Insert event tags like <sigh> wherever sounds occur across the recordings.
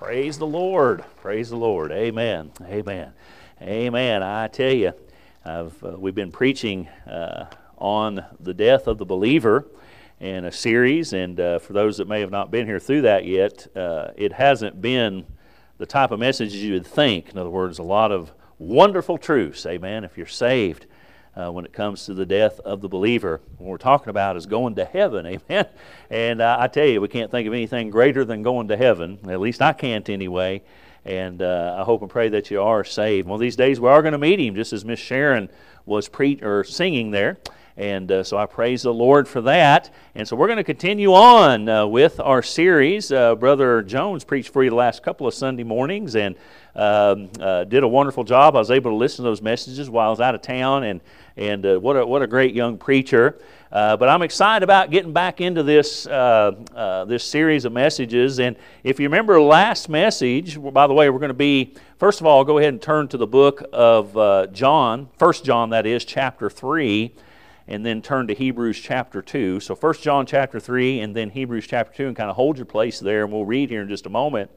Praise the Lord. Praise the Lord. Amen. Amen. Amen. I tell you, uh, we've been preaching uh, on the death of the believer in a series, and uh, for those that may have not been here through that yet, uh, it hasn't been the type of messages you would think. In other words, a lot of wonderful truths. Amen. If you're saved, uh, when it comes to the death of the believer. What we're talking about is going to heaven, <laughs> amen. And uh, I tell you, we can't think of anything greater than going to heaven. At least I can't anyway. And uh, I hope and pray that you are saved. One of these days we are going to meet him, just as Miss Sharon was pre- or singing there. And uh, so I praise the Lord for that. And so we're going to continue on uh, with our series. Uh, Brother Jones preached for you the last couple of Sunday mornings and um, uh, did a wonderful job. I was able to listen to those messages while I was out of town, and, and uh, what, a, what a great young preacher. Uh, but I'm excited about getting back into this, this series of messages. And if you remember last message, by the way, we're going to be, first of all, go ahead and turn to the book of John, First John, that is, chapter 3 and then turn to Hebrews chapter 2. So 1 John chapter 3 and then Hebrews chapter 2 and kind of hold your place there and we'll read here in just a moment.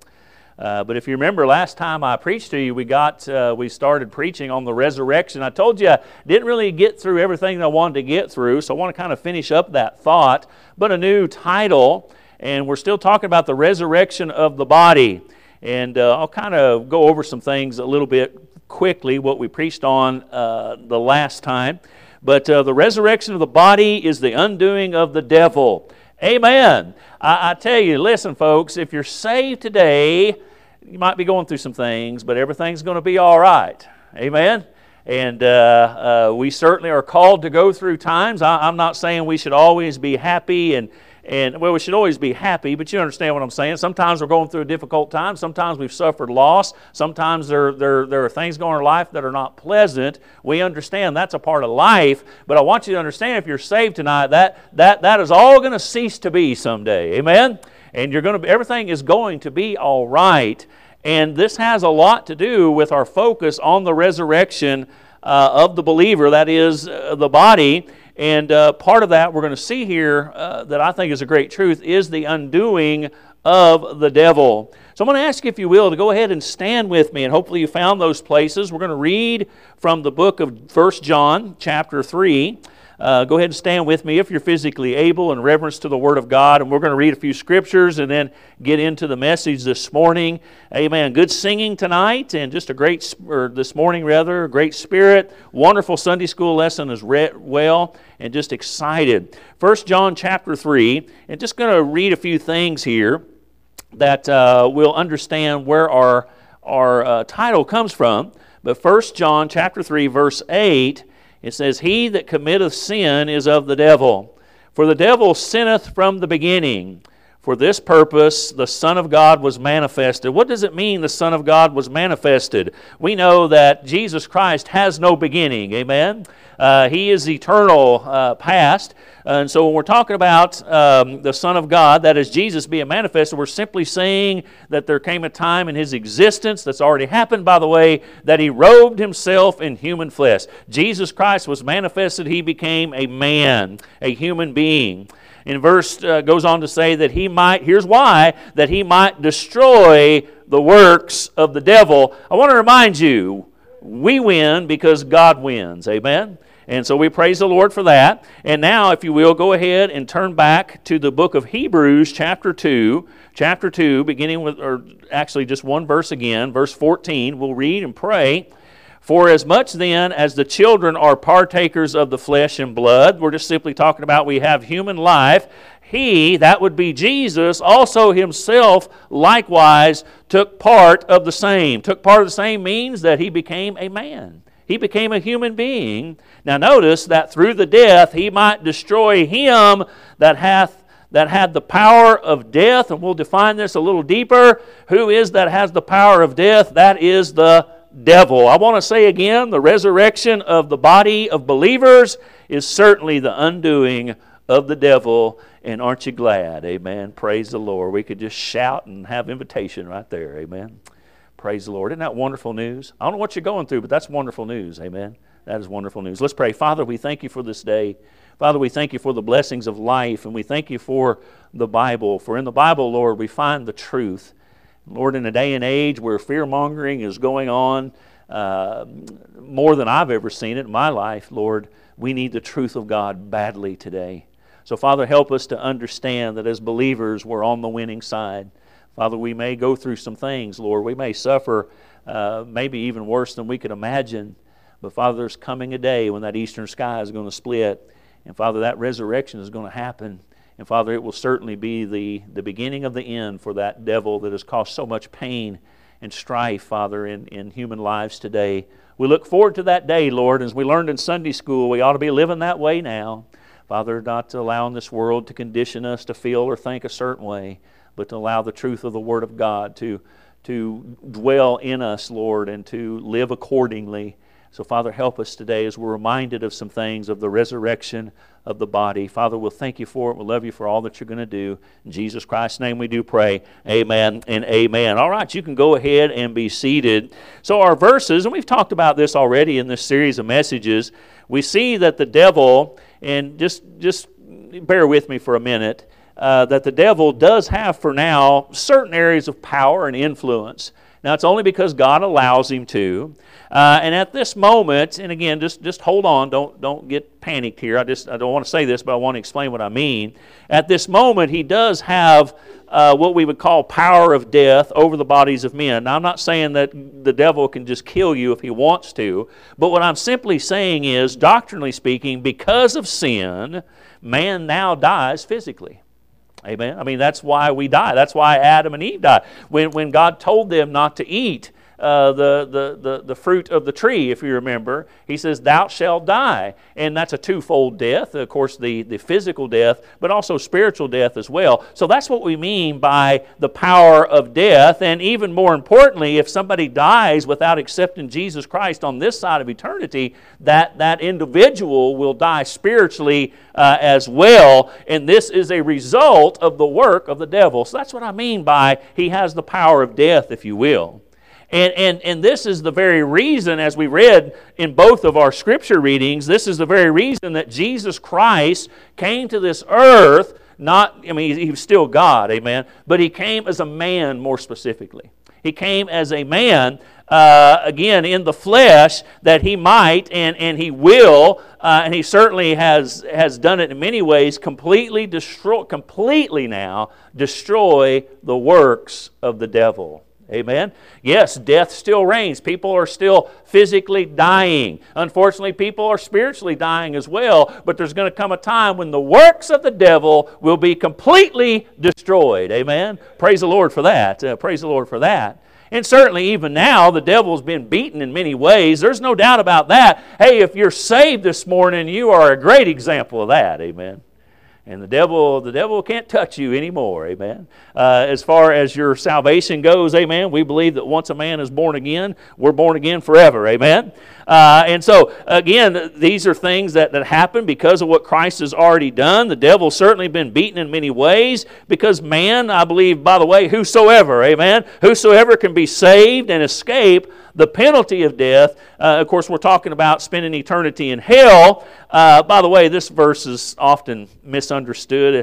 Uh, but if you remember last time I preached to you, we got uh, we started preaching on the resurrection. I told you I didn't really get through everything that I wanted to get through, so I want to kind of finish up that thought. But a new title, and we're still talking about the resurrection of the body. And uh, I'll kind of go over some things a little bit quickly, what we preached on uh, the last time. But uh, the resurrection of the body is the undoing of the devil. Amen. I, I, tell you, listen, folks, if you're saved today, you might be going through some things, but everything's going to be all right. Amen. And uh, uh, we certainly are called to go through times. I, I'm not saying we should always be happy and and well, we should always be happy, but you understand what I'm saying. Sometimes we're going through a difficult time. Sometimes we've suffered loss. Sometimes there, there, there are things going on in life that are not pleasant. We understand that's a part of life, but I want you to understand if you're saved tonight, that, that, that is all going to cease to be someday. Amen? And you're going to, everything is going to be all right. And this has a lot to do with our focus on the resurrection uh, of the believer, that is, uh, the body. And uh, part of that we're going to see here uh, that I think is a great truth is the undoing of the devil. So I'm going to ask you, if you will, to go ahead and stand with me, and hopefully you found those places. We're going to read from the book of First John, chapter 3. Uh, go ahead and stand with me if you're physically able in reverence to the Word of God. And we're going to read a few scriptures and then get into the message this morning. Amen. Good singing tonight and just a great, or this morning rather, great spirit. Wonderful Sunday school lesson as well and just excited. First John chapter 3, and just going to read a few things here that uh, we'll understand where our, our uh, title comes from. But First John chapter 3, verse 8 it says, He that committeth sin is of the devil. For the devil sinneth from the beginning. For this purpose the Son of God was manifested. What does it mean the Son of God was manifested? We know that Jesus Christ has no beginning. Amen? Uh, he is eternal uh, past. And so when we're talking about um, the Son of God, that is Jesus being manifested, we're simply saying that there came a time in his existence that's already happened, by the way, that he robed himself in human flesh. Jesus Christ was manifested, he became a man, a human being. In verse uh, goes on to say that he might, here's why, that he might destroy the works of the devil. I want to remind you, we win because God wins. Amen? And so we praise the Lord for that. And now, if you will, go ahead and turn back to the book of Hebrews, chapter 2. Chapter 2, beginning with, or actually just one verse again, verse 14. We'll read and pray. For as much then as the children are partakers of the flesh and blood, we're just simply talking about we have human life, he, that would be Jesus, also himself likewise took part of the same. Took part of the same means that he became a man. He became a human being. Now notice that through the death he might destroy him that hath that had the power of death, and we'll define this a little deeper. Who is that has the power of death? That is the devil. I want to say again the resurrection of the body of believers is certainly the undoing of the devil. And aren't you glad? Amen. Praise the Lord. We could just shout and have invitation right there. Amen. Praise the Lord. Isn't that wonderful news? I don't know what you're going through, but that's wonderful news. Amen. That is wonderful news. Let's pray. Father, we thank you for this day. Father, we thank you for the blessings of life, and we thank you for the Bible. For in the Bible, Lord, we find the truth. Lord, in a day and age where fear mongering is going on uh, more than I've ever seen it in my life, Lord, we need the truth of God badly today. So, Father, help us to understand that as believers, we're on the winning side. Father, we may go through some things, Lord. We may suffer uh, maybe even worse than we could imagine. But, Father, there's coming a day when that eastern sky is going to split. And, Father, that resurrection is going to happen. And, Father, it will certainly be the, the beginning of the end for that devil that has caused so much pain and strife, Father, in, in human lives today. We look forward to that day, Lord. As we learned in Sunday school, we ought to be living that way now. Father, not allowing this world to condition us to feel or think a certain way, but to allow the truth of the Word of God to, to dwell in us, Lord, and to live accordingly. So, Father, help us today as we're reminded of some things of the resurrection of the body. Father, we'll thank you for it. We'll love you for all that you're going to do. In Jesus Christ's name we do pray. Amen and amen. All right, you can go ahead and be seated. So, our verses, and we've talked about this already in this series of messages, we see that the devil, and just, just bear with me for a minute, uh, that the devil does have for now certain areas of power and influence. Now, it's only because God allows him to. Uh, and at this moment, and again, just, just hold on, don't, don't get panicked here. I just I don't want to say this, but I want to explain what I mean. At this moment, he does have uh, what we would call power of death over the bodies of men. Now, I'm not saying that the devil can just kill you if he wants to, but what I'm simply saying is, doctrinally speaking, because of sin, man now dies physically. Amen. I mean, that's why we die. That's why Adam and Eve died. When, when God told them not to eat uh, the, the, the, the fruit of the tree, if you remember. He says, Thou shalt die. And that's a twofold death, of course, the, the physical death, but also spiritual death as well. So that's what we mean by the power of death. And even more importantly, if somebody dies without accepting Jesus Christ on this side of eternity, that, that individual will die spiritually uh, as well. And this is a result of the work of the devil. So that's what I mean by he has the power of death, if you will. And, and, and this is the very reason, as we read in both of our scripture readings, this is the very reason that Jesus Christ came to this earth. Not, I mean, he was still God, amen, but he came as a man more specifically. He came as a man, uh, again, in the flesh, that he might and, and he will, uh, and he certainly has, has done it in many ways, completely destroy, completely now destroy the works of the devil. Amen. Yes, death still reigns. People are still physically dying. Unfortunately, people are spiritually dying as well, but there's going to come a time when the works of the devil will be completely destroyed. Amen. Praise the Lord for that. Uh, praise the Lord for that. And certainly, even now, the devil's been beaten in many ways. There's no doubt about that. Hey, if you're saved this morning, you are a great example of that. Amen and the devil the devil can't touch you anymore amen. Uh, as far as your salvation goes amen we believe that once a man is born again we're born again forever amen. Uh, and so again these are things that, that happen because of what christ has already done. The devil's certainly been beaten in many ways because man i believe by the way whosoever amen whosoever can be saved and escape the penalty of death. Uh, of course, we're talking about spending eternity in hell. Uh, by the way, this verse is often misunderstood.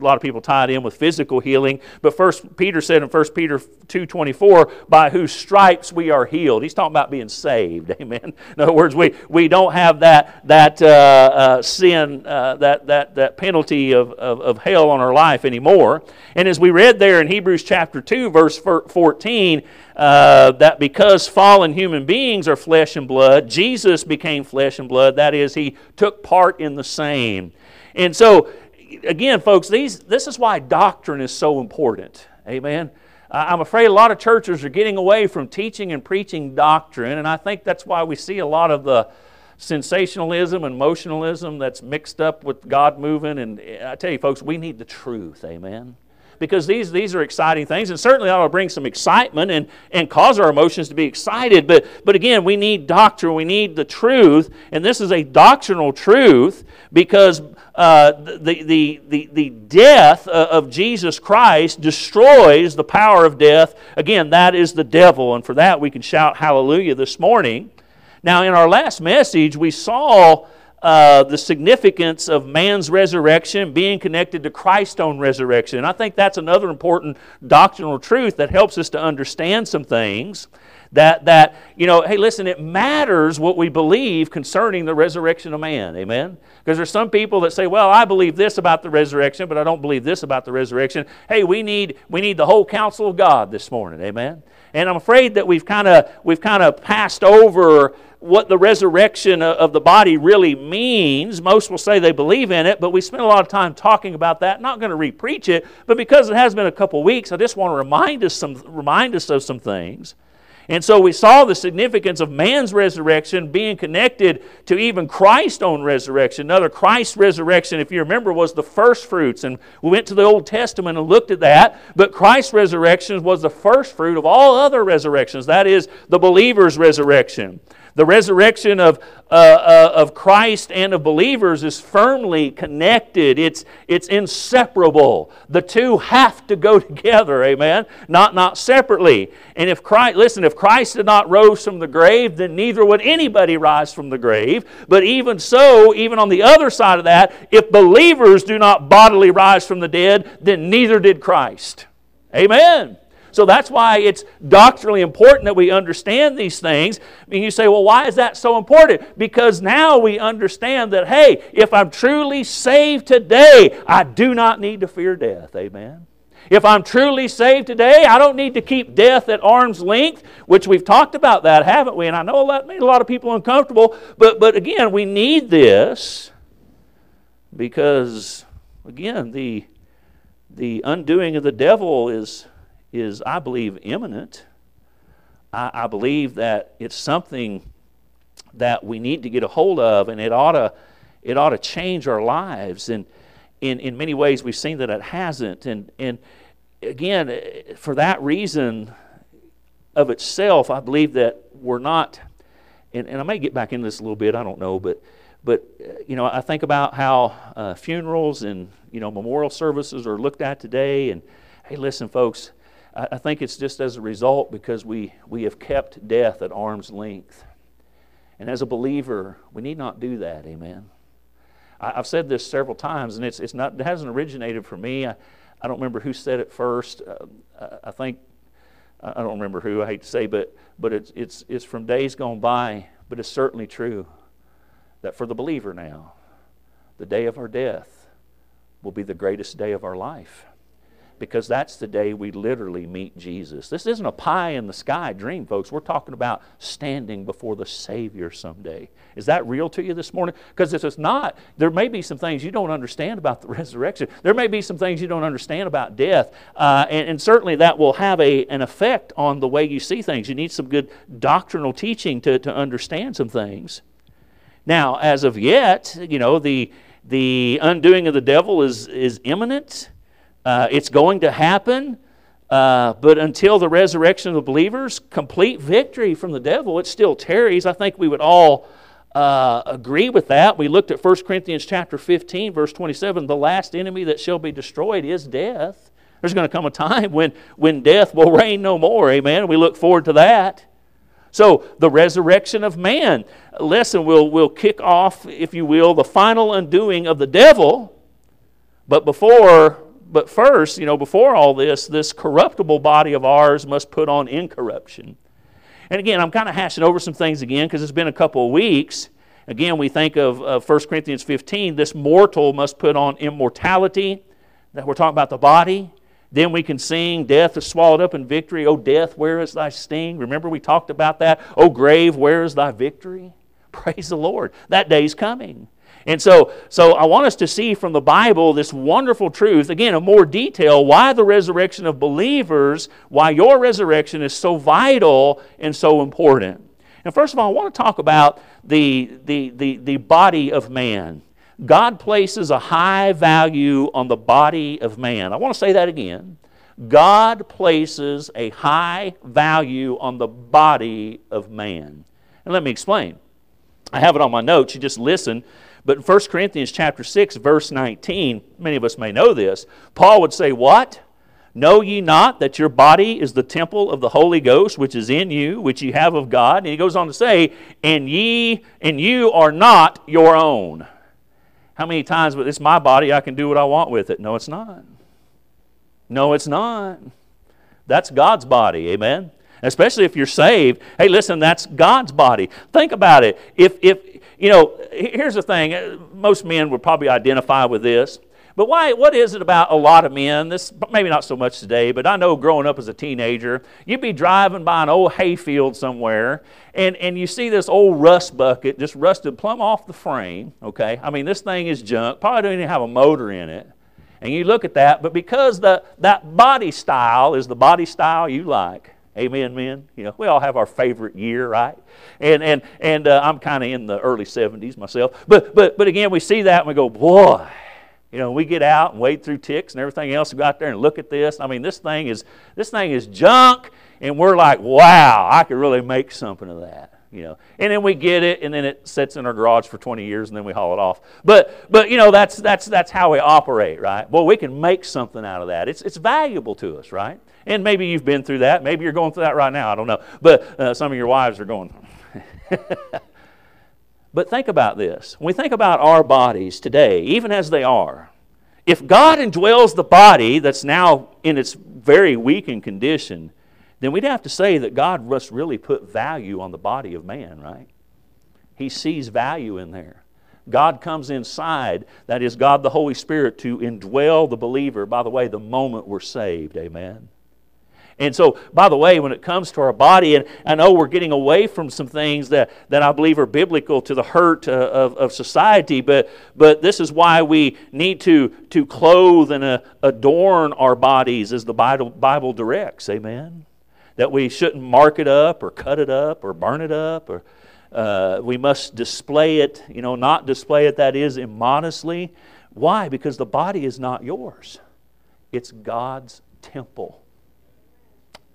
A lot of people tie it in with physical healing. But First Peter said in 1 Peter 2.24, by whose stripes we are healed. He's talking about being saved. <laughs> Amen. In other words, we, we don't have that, that uh, uh sin, uh, that, that, that penalty of, of, of hell on our life anymore. And as we read there in Hebrews chapter 2, verse 14, uh, that because fallen human beings are flesh and blood, Jesus became flesh and blood. That is, he took part in the same. And so, again, folks, these, this is why doctrine is so important. Amen. I'm afraid a lot of churches are getting away from teaching and preaching doctrine, and I think that's why we see a lot of the sensationalism and emotionalism that's mixed up with God moving. And I tell you, folks, we need the truth. Amen because these, these are exciting things and certainly that'll bring some excitement and, and cause our emotions to be excited. But, but again, we need doctrine, we need the truth, and this is a doctrinal truth because uh, the, the, the, the death uh, of Jesus Christ destroys the power of death. Again, that is the devil, and for that we can shout hallelujah this morning. Now, in our last message, we saw uh, the significance of man's resurrection being connected to Christ's own resurrection. And I think that's another important doctrinal truth that helps us to understand some things. That, that, you know, hey, listen, it matters what we believe concerning the resurrection of man. Amen? Because there's some people that say, well, I believe this about the resurrection, but I don't believe this about the resurrection. Hey, we need, we need the whole counsel of God this morning. Amen? And I'm afraid that we've kind of we've kind of passed over what the resurrection of the body really means. Most will say they believe in it, but we spent a lot of time talking about that. Not going to repreach it, but because it has been a couple weeks, I just want to remind us some remind us of some things. And so we saw the significance of man's resurrection being connected to even Christ's own resurrection. Another, Christ's resurrection, if you remember, was the first fruits. And we went to the Old Testament and looked at that. But Christ's resurrection was the first fruit of all other resurrections. That is the believer's resurrection. The resurrection of, uh, uh, of Christ and of believers is firmly connected, it's, it's inseparable. The two have to go <laughs> together, amen? Not, not separately. And if Christ, listen, if Christ did not rose from the grave, then neither would anybody rise from the grave. But even so, even on the other side of that, if believers do not bodily rise from the dead, then neither did Christ. Amen. So that's why it's doctrinally important that we understand these things. And you say, well, why is that so important? Because now we understand that, hey, if I'm truly saved today, I do not need to fear death. Amen. If I'm truly saved today, I don't need to keep death at arm's length, which we've talked about that, haven't we? And I know that made a lot of people uncomfortable, but, but again, we need this because, again, the, the undoing of the devil is is, I believe, imminent. I, I believe that it's something that we need to get a hold of, and it ought to, it ought to change our lives. And in, in many ways, we've seen that it hasn't. And, and again, for that reason of itself, I believe that we're not, and, and I may get back into this a little bit, I don't know, but but you know i think about how uh, funerals and you know memorial services are looked at today and hey listen folks I, I think it's just as a result because we, we have kept death at arm's length. And as a believer, we need not do that. Amen. I, have said this several times, and it's, it's not, it hasn't originated from me. I, I don't remember who said it first. Uh, I think, I don't remember who, I hate to say, but, but it's, it's, it's from days gone by, but it's certainly true that for the believer now, the day of our death will be the greatest day of our life because that's the day we literally meet Jesus. This isn't a pie in the sky dream, folks. We're talking about standing before the Savior someday. Is that real to you this morning? Because if it's not, there may be some things you don't understand about the <laughs> resurrection. There may be some things you don't understand about death. Uh, and, and, certainly that will have a, an effect on the way you see things. You need some good doctrinal teaching to, to understand some things. Now, as of yet, you know, the, the undoing of the devil is, is imminent. Uh, it's going to happen, uh, but until the resurrection of the believers, complete victory from the devil, it still tarries. I think we would all uh, agree with that. We looked at 1 Corinthians chapter 15, verse 27. The last enemy that shall be destroyed is death. There's going to come a time when, when death will reign no more. Amen. We look forward to that. So, the resurrection of man lesson will, will kick off, if you will, the final undoing of the devil. But before but first, you know, before all this, this corruptible body of ours must put on incorruption. And again, I'm kind of hashing over some things again because it's been a couple of weeks. Again, we think of, of 1 Corinthians 15, this mortal must put on immortality. That we're talking about the body. Then we can sing, Death is swallowed up in victory. Oh, death, where is thy sting? Remember, we talked about that. Oh, grave, where is thy victory? <laughs> Praise the Lord. That day's coming. And so, so I want us to see from the Bible this wonderful truth, again, in more detail, why the resurrection of believers, why your resurrection is so vital and so important. And first of all, I want to talk about the, the, the, the body of man. God places a high value on the body of man. I want to say that again. God places a high value on the body of man. And let me explain. I have it on my notes. You just listen but in 1 Corinthians chapter 6, verse 19, many of us may know this, Paul would say, What? Know ye not that your body is the temple of the Holy Ghost, which is in you, which ye have of God? And he goes on to say, And ye and you are not your own. How many times, but it's my body, I can do what I want with it? No, it's not. No, it's not. That's God's body, amen? Especially if you're saved. Hey, listen, that's God's body. Think about it. If, if you know, here's the thing uh, most men would probably identify with this. But why, what is it about a lot of men? This maybe not so much today, but I know growing up as a teenager, you'd be driving by an old hayfield somewhere, and, and you see this old rust bucket just rusted plumb off the frame. Okay, I mean this thing is junk. Probably don't even have a motor in it. And you look at that, but because the, that body style is the body style you like, Amen, men. You know, we all have our favorite year, right? And and and uh, I'm kind of in the early 70s myself. But but but again, we see that and we go, boy, you know, we get out and wade through ticks and everything else go out there and look at this. I mean, this thing is this thing is junk, and we're like, wow, I could really make something of that. You know, and then we get it, and then it sits in our garage for 20 years, and then we haul it off. But but you know, that's that's that's how we operate, right? Well, we can make something out of that. It's it's valuable to us, right? And maybe you've been through that. Maybe you're going through that right now. I don't know. But uh, some of your wives are going. <laughs> But think about this. When we think about our bodies today, even as they are, if God indwells the body that's now in its very weakened condition, then we'd have to say that God must really put value on the body of man, right? He sees value in there. God comes inside, that is, God the Holy Spirit, to indwell the believer, by the way, the moment we're saved. Amen. And so, by the way, when it comes to our body, and I know we're getting away from some things that, that I believe are biblical to the hurt uh, of, of society, but, but this is why we need to, to clothe and uh, adorn our bodies as the Bible, Bible directs. Amen? That we shouldn't mark it up or cut it up or burn it up or uh, we must display it, you know, not display it, that is, immodestly. Why? Because the body is not yours, it's God's temple.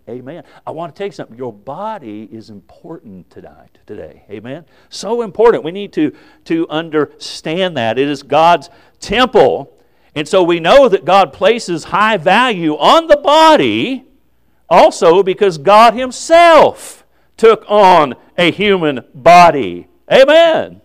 Amen. I want to take something. Your body is important tonight, today. Amen. So important. We need to, to understand that. It is God's temple. And so we know that God places high value on the body also because God Himself took on a human body. Amen.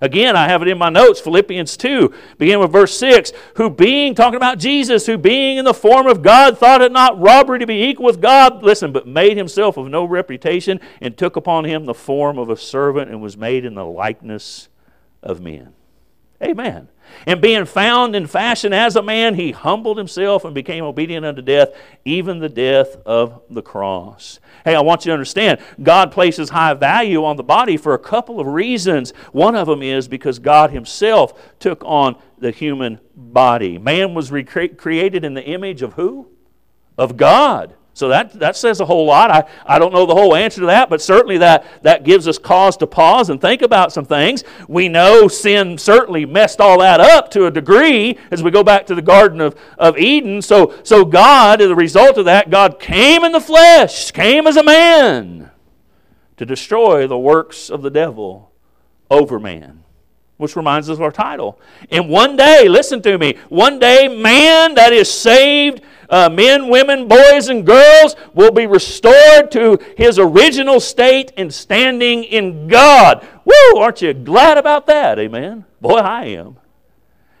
Again, I have it in my notes, Philippians 2, begin with verse 6. Who being, talking about Jesus, who being in the form of God, thought it not robbery to be equal with God, listen, but made himself of no reputation, and took upon him the form of a servant, and was made in the likeness of men. Amen. And being found in fashion as a man, he humbled himself and became obedient unto death, even the death of the cross. Hey, I want you to understand, God places high value on the body for a couple of reasons. One of them is because God himself took on the human body. Man was created in the image of who? Of God. So that, that says a whole lot. I, I don't know the whole answer to that, but certainly that, that gives us cause to pause and think about some things. We know sin certainly messed all that up to a degree as we go back to the Garden of, of Eden. So, so God, as a result of that, God came in the flesh, came as a man to destroy the works of the devil over man which reminds us of our title. And one day, listen to me, one day, man that is saved uh, men, women, boys, and girls will be restored to his original state and standing in God. Woo! Aren't you glad about that? Amen. Boy, I am.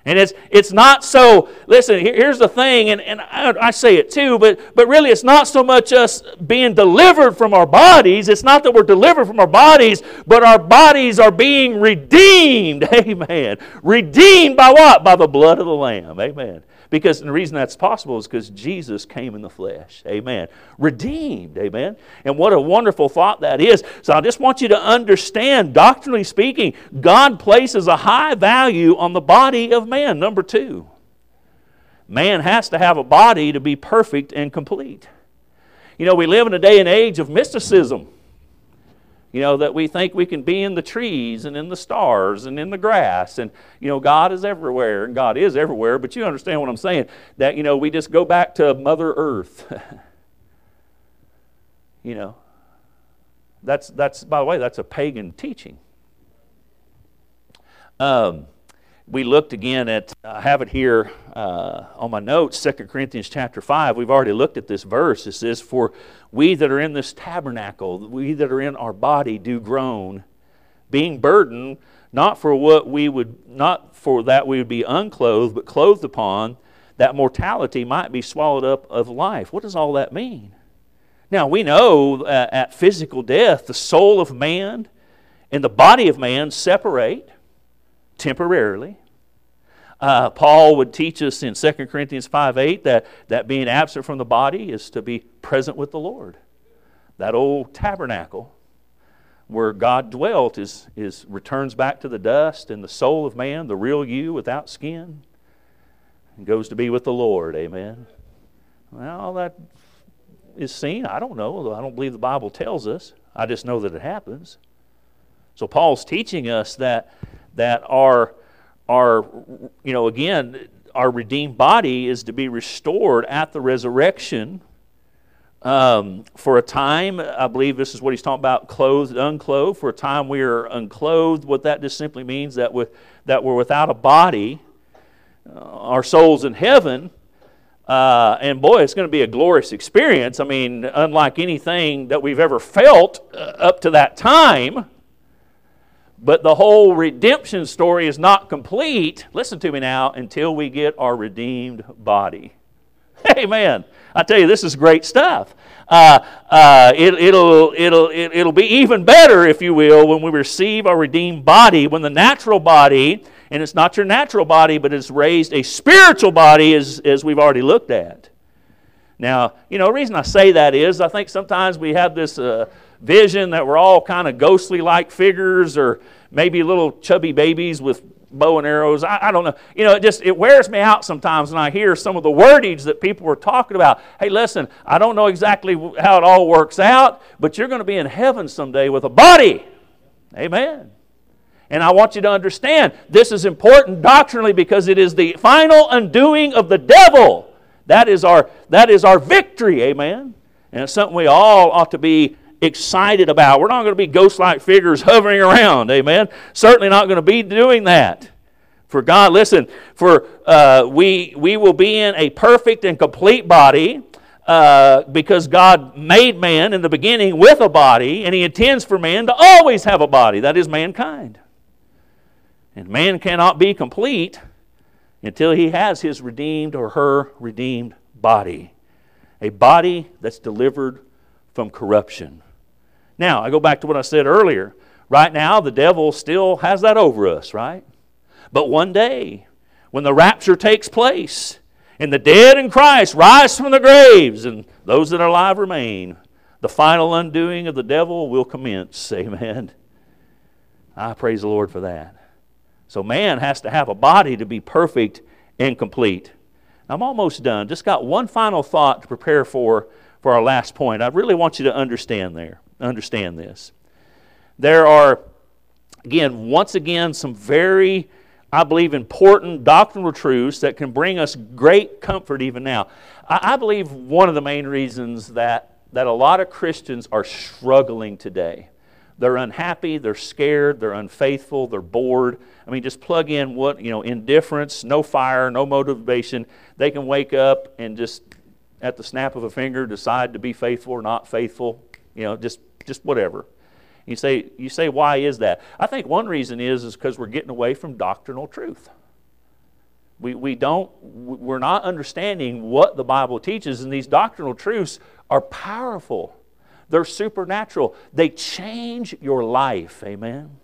And it's, it's not so, listen, here's the thing, and, and I, I, say it too, but, but really it's not so much us being delivered from our bodies. It's not that we're delivered from our bodies, but our bodies are being redeemed. <laughs> Amen. Redeemed by what? By the blood of the Lamb. Amen. Because the reason that's possible is because Jesus came in the flesh. Amen. Redeemed. Amen. And what a wonderful thought that is. So I just want you to understand, doctrinally speaking, God places a high value on the body of man. Number two, man has to have a body to be perfect and complete. You know, we live in a day and age of mysticism. You know, that we think we can be in the trees and in the stars and in the grass. And, you know, God is everywhere, and God is everywhere, but you understand what I'm saying. That, you know, we just go back to Mother Earth. <laughs> you know, that's, that's, by the way, that's a pagan teaching. Um, we looked again at, I have it here uh, on my notes, 2 Corinthians chapter 5. We've already looked at this verse. It says, For we that are in this tabernacle, we that are in our body, do groan, being burdened, not for what we would, not for that we would be unclothed, but clothed upon, that mortality might be swallowed up of life. What does all that mean? Now, we know uh, at physical death, the soul of man and the body of man separate temporarily. Uh, Paul would teach us in 2 Corinthians 5 8 that, that being absent from the body is to be present with the Lord. That old tabernacle where God dwelt is, is returns back to the dust, and the soul of man, the real you without skin, goes to be with the Lord. Amen. Well, that is seen. I don't know. I don't believe the Bible tells us. I just know that it happens. So Paul's teaching us that that our our you know again our redeemed body is to be restored at the resurrection um, for a time i believe this is what he's talking about clothed unclothed. For a time we are unclothed what that just simply means that with that we're without a body uh, our souls in heaven uh, and boy it's going to be a glorious experience. I mean unlike anything that we've ever felt uh, up to that time but the whole redemption story is not complete, listen to me now, until we get our redeemed body. <laughs> Amen. I tell you, this is great stuff. Uh, uh, it, will it'll, it, it'll be even better, if you will, when we receive our redeemed body, when the natural body, and it's not your natural body, but it's raised a spiritual body, as, as we've already looked at. Now, you know, the reason I say that is I think sometimes we have this. Uh, vision that we're all kind of ghostly like figures or maybe little chubby babies with bow and arrows. I, I, don't know. You know, it just it wears me out sometimes when I hear some of the wordage that people were talking about. Hey, listen, I don't know exactly how it all works out, but you're going to be in heaven someday with a body. Amen. And I want you to understand this is important doctrinally because it is the final undoing of the devil. That is our that is our victory. Amen. And it's something we all ought to be excited about. We're not going to be ghost like figures hovering around. Amen. Certainly not going to be doing that. For God, listen, for uh, we, we will be in a perfect and complete body uh, because God made man in the beginning with a body, and He intends for man to always have a body. That is mankind. And man cannot be complete until he has his redeemed or her redeemed body. A body that's delivered from corruption. Now, I go back to what I said earlier. Right now, the devil still has that over us, right? But one day, when the rapture takes place, and the dead in Christ rise from the graves, and those that are alive remain, the final undoing of the devil will commence. <laughs> Amen. I praise the Lord for that. So, man has to have a body to be perfect and complete. I'm almost done. Just got one final thought to prepare for for our last point. I really want you to understand there understand this. There are, again, once again, some very, I believe, important doctrinal truths that can bring us great comfort even now. I, I believe one of the main reasons that, that a lot of Christians are struggling today. They're unhappy, they're scared, they're unfaithful, they're bored. I mean, just plug in what, you know, indifference, no fire, no motivation. They can wake up and just at the snap of a finger decide to be faithful or not faithful. You know, just just whatever. You say, you say, why is that? I think one reason is is because we're getting away from doctrinal truth. We, we don't, we're not understanding what the Bible teaches, and these doctrinal truths are powerful. They're supernatural. They change your life. Amen.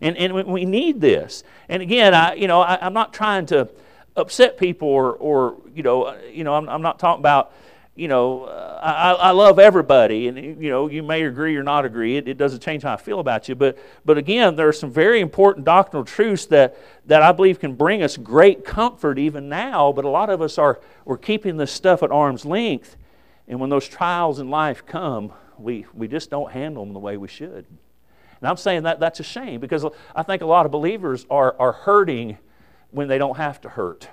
And, and we need this. And again, I, you know, I, am not trying to upset people or, or you know, you know, I'm, I'm not talking about you know, uh, I, I love everybody, and you know, you may agree or not agree. It, it doesn't change how I feel about you. But, but again, there are some very important doctrinal truths that, that I believe can bring us great comfort even now. But a lot of us are we're keeping this stuff at arm's length, and when those trials in life come, we, we just don't handle them the way we should. And I'm saying that that's a shame because I think a lot of believers are, are hurting when they don't have to hurt.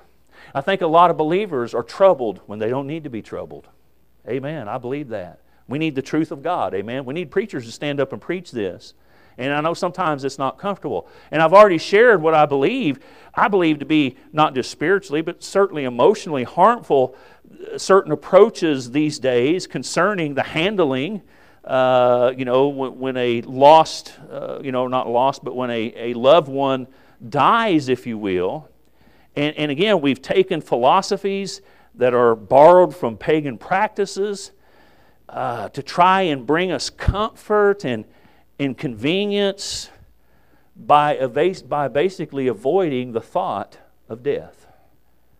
I think a lot of believers are troubled when they don't need to be troubled. Amen. I believe that. We need the truth of God. Amen. We need preachers to stand up and preach this. And I know sometimes it's not comfortable. And I've already shared what I believe. I believe to be not just spiritually, but certainly emotionally harmful uh, certain approaches these days concerning the handling. Uh, you know, when, when a lost, uh, you know, not lost, but when a, a loved one dies, if you will. And, and again, we've taken philosophies that are borrowed from pagan practices uh, to try and bring us comfort and, and convenience by, by basically avoiding the thought of death.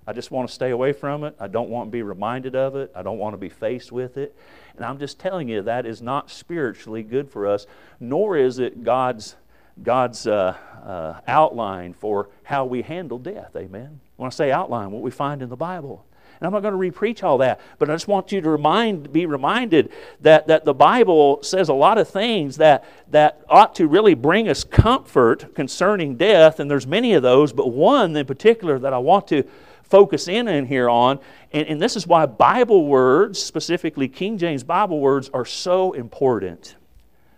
I just want to stay away from it. I don't want to be reminded of it. I don't want to be faced with it. And I'm just telling you that is not spiritually good for us, nor is it God's, God's uh, uh, outline for how we handle death. Amen. When I say outline, what we find in the Bible. And I'm not going to repreach all that, but I just want you to remind, be reminded that, that the Bible says a lot of things that, that ought to really bring us comfort concerning death, and there's many of those, but one in particular that I want to focus in in here on, and, and this is why Bible words, specifically King James Bible words, are so important.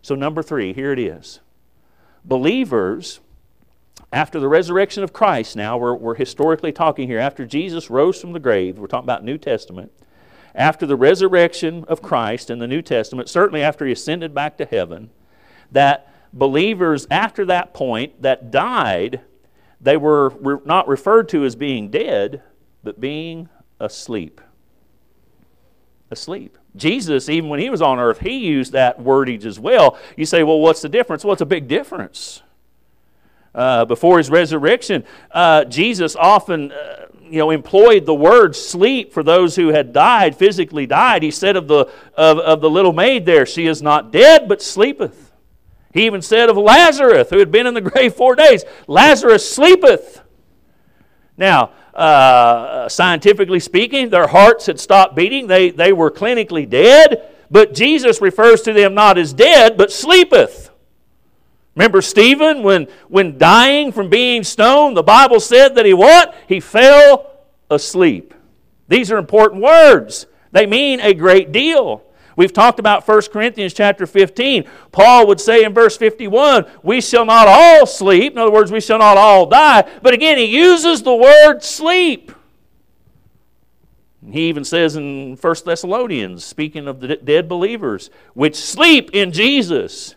So, number three, here it is. Believers after the resurrection of Christ, now we're, we're historically talking here, after Jesus rose from the grave, we're talking about New Testament. After the resurrection of Christ in the New Testament, certainly after he ascended back to heaven, that believers after that point that died, they were re- not referred to as being dead, but being asleep. Asleep. Jesus, even when he was on earth, he used that wordage as well. You say, well, what's the difference? Well, it's a big difference. Uh, before his resurrection, uh, Jesus often uh, you know, employed the word sleep for those who had died, physically died. He said of the, of, of the little maid there, She is not dead, but sleepeth. He even said of Lazarus, who had been in the <laughs> grave four days, Lazarus sleepeth. Now, uh, scientifically speaking, their hearts had stopped beating. They, they were clinically dead, but Jesus refers to them not as dead, but sleepeth. Remember Stephen when, when dying from being stoned, the Bible said that he what? He fell asleep. These are important words. They mean a great deal. We've talked about 1 Corinthians chapter 15. Paul would say in verse 51, we shall not all sleep. In other words, we shall not all die. But again, he uses the word sleep. He even says in 1 Thessalonians, speaking of the dead believers, which sleep in Jesus.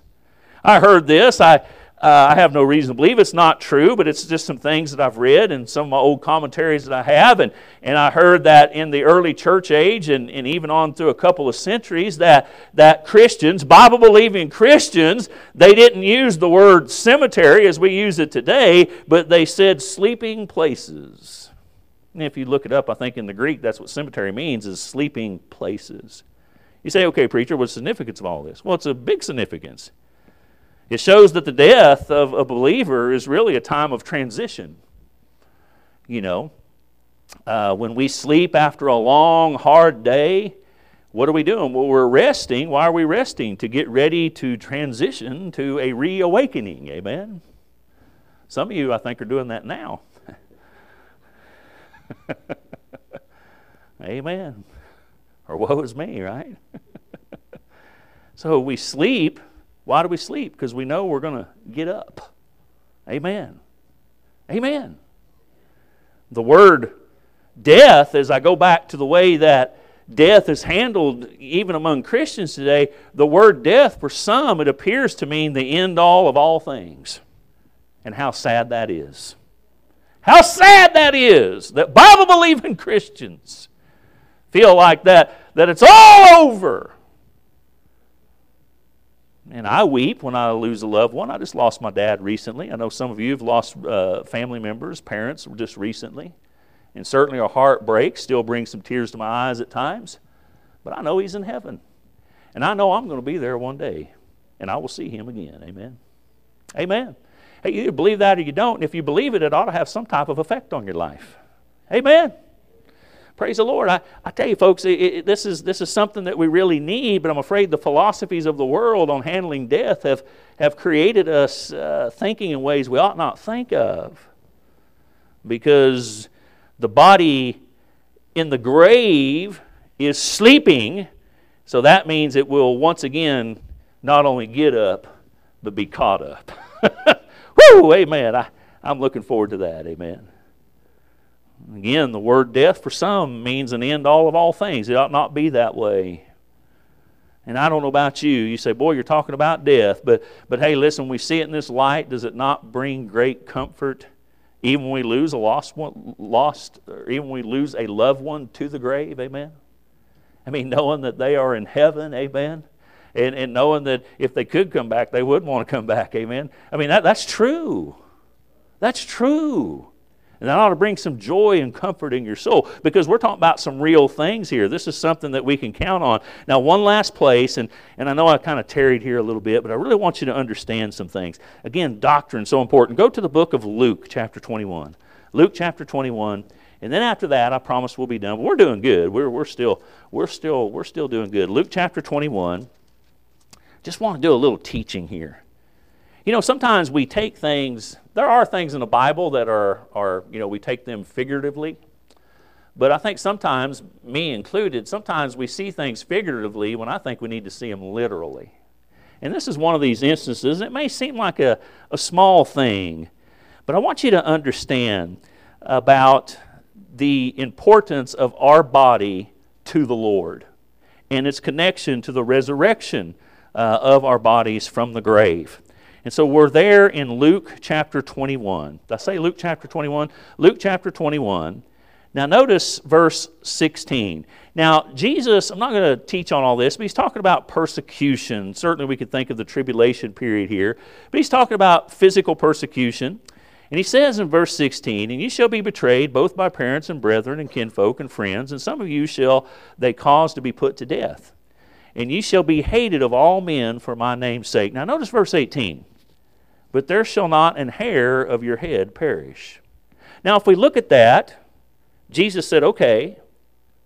I heard this. I, uh, I have no reason to believe it's not true, but it's just some things that I've read and some of my old commentaries that I have. And, and I heard that in the early church age and, and even on through a couple of centuries that, that Christians, Bible believing Christians, they didn't use the word cemetery as we use it today, but they said sleeping places. And if you look it up, I think in the Greek that's what cemetery means is sleeping places. You say, okay, preacher, what's the significance of all this? Well, it's a big significance. It shows that the death of a believer is really a time of transition. You know, uh, when we sleep after a long, hard day, what are we doing? Well, we're resting. Why are we resting? To get ready to transition to a reawakening. Amen? Some of you, I think, are doing that now. <laughs> Amen. Or woe is me, right? <laughs> so we sleep why do we sleep? Because we know we're going to get up. Amen. Amen. The word death, as I go back to the way that death is handled even among Christians today, the word death for some it appears to mean the end all of all things. And how sad that is. How sad that is that Bible believing <laughs> Christians feel like that that it's all over. And I weep when I lose a loved one. I just lost my dad recently. I know some of you have lost uh, family members, parents, just recently. And certainly our heart breaks, still brings some tears to my eyes at times. But I know he's in heaven. And I know I'm going to be there one day. And I will see him again. Amen. Amen. Hey, you believe that or you don't. And if you believe it, it ought to have some type of effect on your life. Amen. Praise the Lord. I, I tell you, folks, it, it, this, is, this is something that we really need, but I'm afraid the philosophies of the world on handling death have, have created us uh, thinking in ways we ought not think of. Because the body in the grave is sleeping, so that means it will once again not only get up, but be caught up. <laughs> Woo! Amen. I, I'm looking forward to that. Amen. Again, the word death for some means an end all of all things. It ought not be that way. And I don't know about you. You say, boy, you're talking about death. But, but hey, listen, we see it in this light. Does it not bring great comfort? Even when we lose a lost one, lost, or even when we lose a loved one to the grave, amen? I mean, knowing that they are in heaven, amen? And, and knowing that if they could come back, they would want to come back, amen? I mean, that, that's true. That's true. And that ought to bring some joy and comfort in your soul because we're talking about some real things here. This is something that we can count on. Now, one last place, and, and I know I kind of tarried here a little bit, but I really want you to understand some things. Again, doctrine so important. Go to the book of Luke, chapter 21. Luke chapter 21. And then after that, I promise we'll be done. But we're doing good. We're, we're, still, we're, still, we're still doing good. Luke chapter 21. Just want to do a little teaching here. You know, sometimes we take things, there are things in the Bible that are, are, you know, we take them figuratively. But I think sometimes, me included, sometimes we see things figuratively when I think we need to see them literally. And this is one of these instances. It may seem like a, a small thing, but I want you to understand about the importance of our body to the Lord and its connection to the resurrection uh, of our bodies from the grave. And so we're there in Luke chapter 21. Did I say Luke chapter 21? Luke chapter 21. Now notice verse 16. Now, Jesus, I'm not going to teach on all this, but he's talking about persecution. Certainly we could think of the tribulation period here, but he's talking about physical persecution. And he says in verse 16, And ye shall be betrayed both by parents and brethren and kinfolk and friends, and some of you shall they cause to be put to death. And ye shall be hated of all men for my name's sake. Now notice verse 18 but there shall not an hair of your head perish. Now, if we look at that, Jesus said, okay.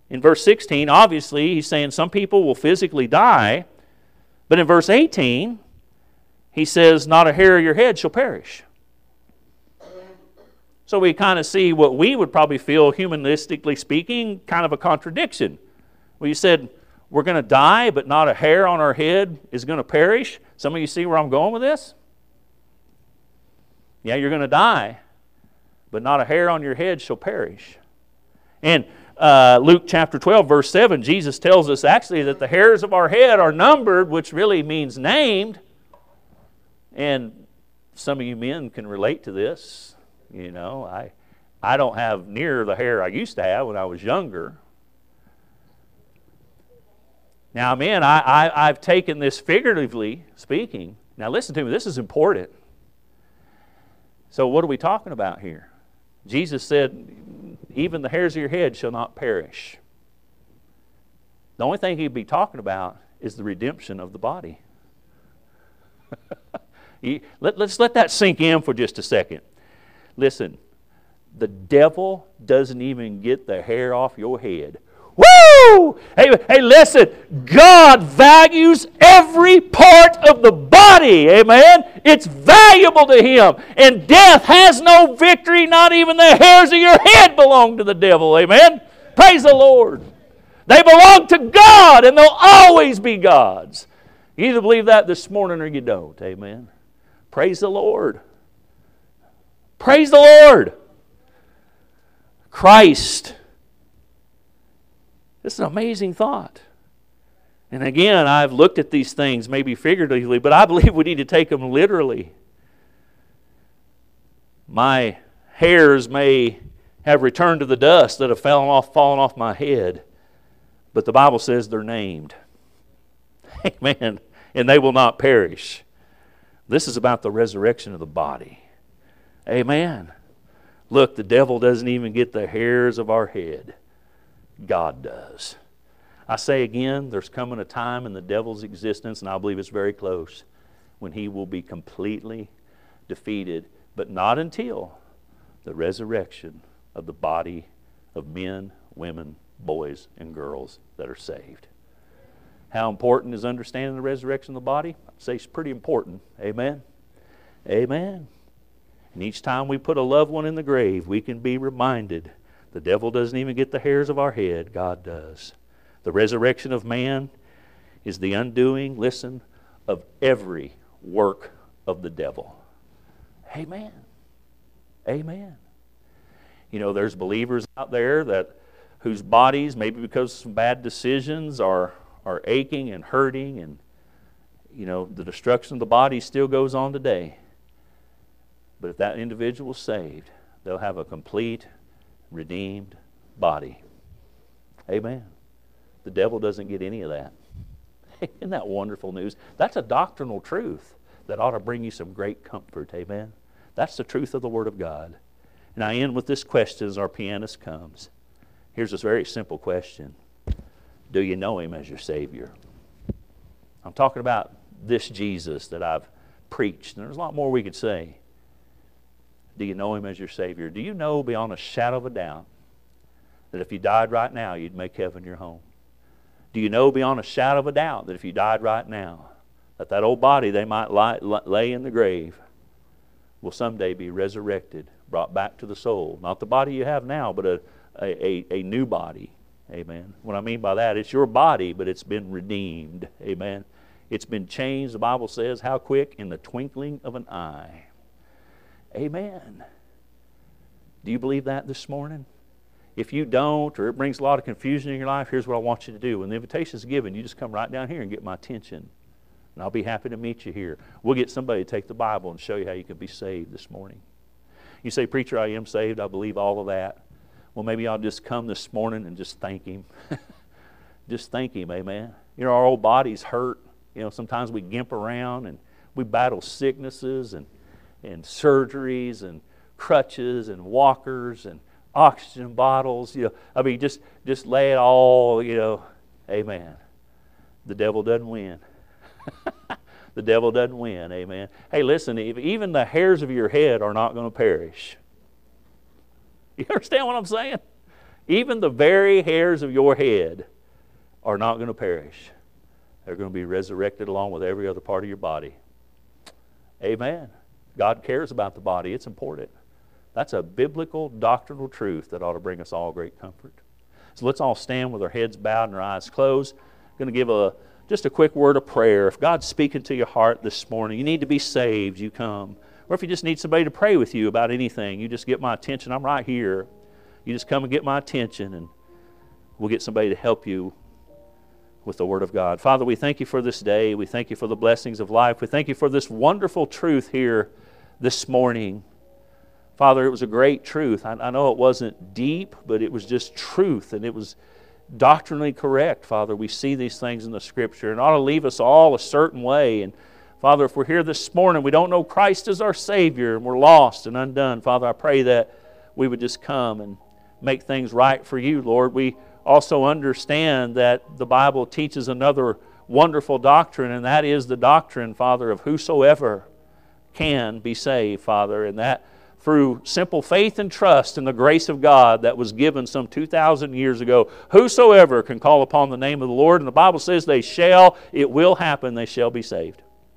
In verse 16, obviously, he's saying some people will physically die. But in verse 18, he says, not a hair of your head shall perish. So we kind of see what we would probably feel, humanistically speaking, kind of a contradiction. Well, you said, we're going to die, but not a hair on our head is going to perish. Some of you see where I'm going with this? Yeah, you're going to die, but not a hair on your head shall perish. And uh, Luke chapter 12, verse 7, Jesus tells us actually that the hairs of our head are numbered, which really means named. And some of you men can relate to this. You know, I, I don't have near the hair I used to have when I was younger. Now, men, I, I, I've taken this figuratively speaking. Now, listen to me, this is important. So, what are we talking about here? Jesus said, Even the hairs of your head shall not perish. The only thing he'd be talking about is the redemption of the body. <laughs> let, us let that sink in for just a second. Listen, the devil doesn't even get the hair off your head Woo! Hey, hey, listen, God values every part of the body. Amen. It's valuable to Him. And death has no victory, not even the hairs of your head belong to the devil. Amen. Praise the Lord. They belong to God, and they'll always be God's. You either believe that this morning or you don't. Amen. Praise the Lord. Praise the Lord. Christ it's an amazing thought. And again, I've looked at these things maybe figuratively, but I <laughs> believe we need to take them literally. My hairs may have returned to the dust that have fallen off, fallen off my head, but the Bible says they're named. <laughs> Amen. And they will not perish. This is about the resurrection of the body. Amen. Look, the devil doesn't even get the hairs of our head. God does. I say again, there's coming a time in the devil's existence, and I believe it's very close, when he will be completely defeated, but not until the resurrection of the body of men, women, boys, and girls that are saved. How important is understanding the resurrection of the body? I'd say it's pretty important. Amen. Amen. And each time we put a loved one in the grave, we can be reminded the devil doesn't even get the hairs of our head, God does. The resurrection of man is the undoing, listen, of every work of the devil. Amen. Amen. You know, there's believers out there that whose bodies, maybe because of some bad decisions, are, are aching and hurting, and you know, the destruction of the body still goes on today. But if that individual is saved, they'll have a complete, redeemed body. Amen. The devil doesn't get any of that. <laughs> Isn't that wonderful news? That's a doctrinal truth that ought to bring you some great comfort. Amen. That's the truth of the Word of God. And I end with this question as our pianist comes. Here's this very simple question Do you know Him as your Savior? I'm talking about this Jesus that I've preached, and there's a lot more we could say. Do you know Him as your Savior? Do you know beyond a shadow of a doubt that if you died right now, you'd make heaven your home? Do you know beyond a shadow of a doubt that if you died right now, that that old body they might lie, lay in the grave will someday be resurrected, brought back to the soul? Not the body you have now, but a, a, a, a new body. Amen. What I mean by that, it's your body, but it's been redeemed. Amen. It's been changed, the Bible says, how quick? In the twinkling of an eye. Amen. Do you believe that this morning? If you don't, or it brings a lot of confusion in your life, here's what I want you to do. When the invitation is given, you just come right down here and get my attention. And I'll be happy to meet you here. We'll get somebody to take the Bible and show you how you can be saved this morning. You say, Preacher, I am saved. I believe all of that. Well, maybe I'll just come this morning and just thank Him. <laughs> just thank Him, amen. You know, our old bodies hurt. You know, sometimes we gimp around and we battle sicknesses and and surgeries and crutches and walkers and oxygen bottles. You know, I mean, just just lay it all. You know, Amen. The devil doesn't win. <laughs> the devil doesn't win. Amen. Hey, listen. Even the hairs of your head are not going to perish. You understand what I'm saying? Even the very hairs of your head are not going to perish. They're going to be resurrected along with every other part of your body. Amen. God cares about the body, it's important. That's a biblical doctrinal truth that ought to bring us all great comfort. So let's all stand with our heads bowed and our eyes closed. I'm going to give a just a quick word of prayer. If God's speaking to your heart this morning, you need to be saved, you come. Or if you just need somebody to pray with you about anything, you just get my attention. I'm right here. You just come and get my attention, and we'll get somebody to help you with the Word of God. Father, we thank you for this day. We thank you for the blessings of life. We thank you for this wonderful truth here this morning. Father, it was a great truth. I, I, know it wasn't deep, but it was just truth, and it was doctrinally correct, Father. We see these things in the Scripture, and ought to leave us all a certain way. And Father, if we're here this morning, we don't know Christ as our Savior, and we're lost and undone, Father, I pray that we would just come and make things right for you, Lord. We also understand that the Bible teaches another wonderful doctrine, and that is the doctrine, Father, of whosoever can be saved, Father, and that through simple faith and trust in the grace of God that was given some 2,000 years ago. Whosoever can call upon the name of the Lord, and the Bible says they shall, it will happen, they shall be saved.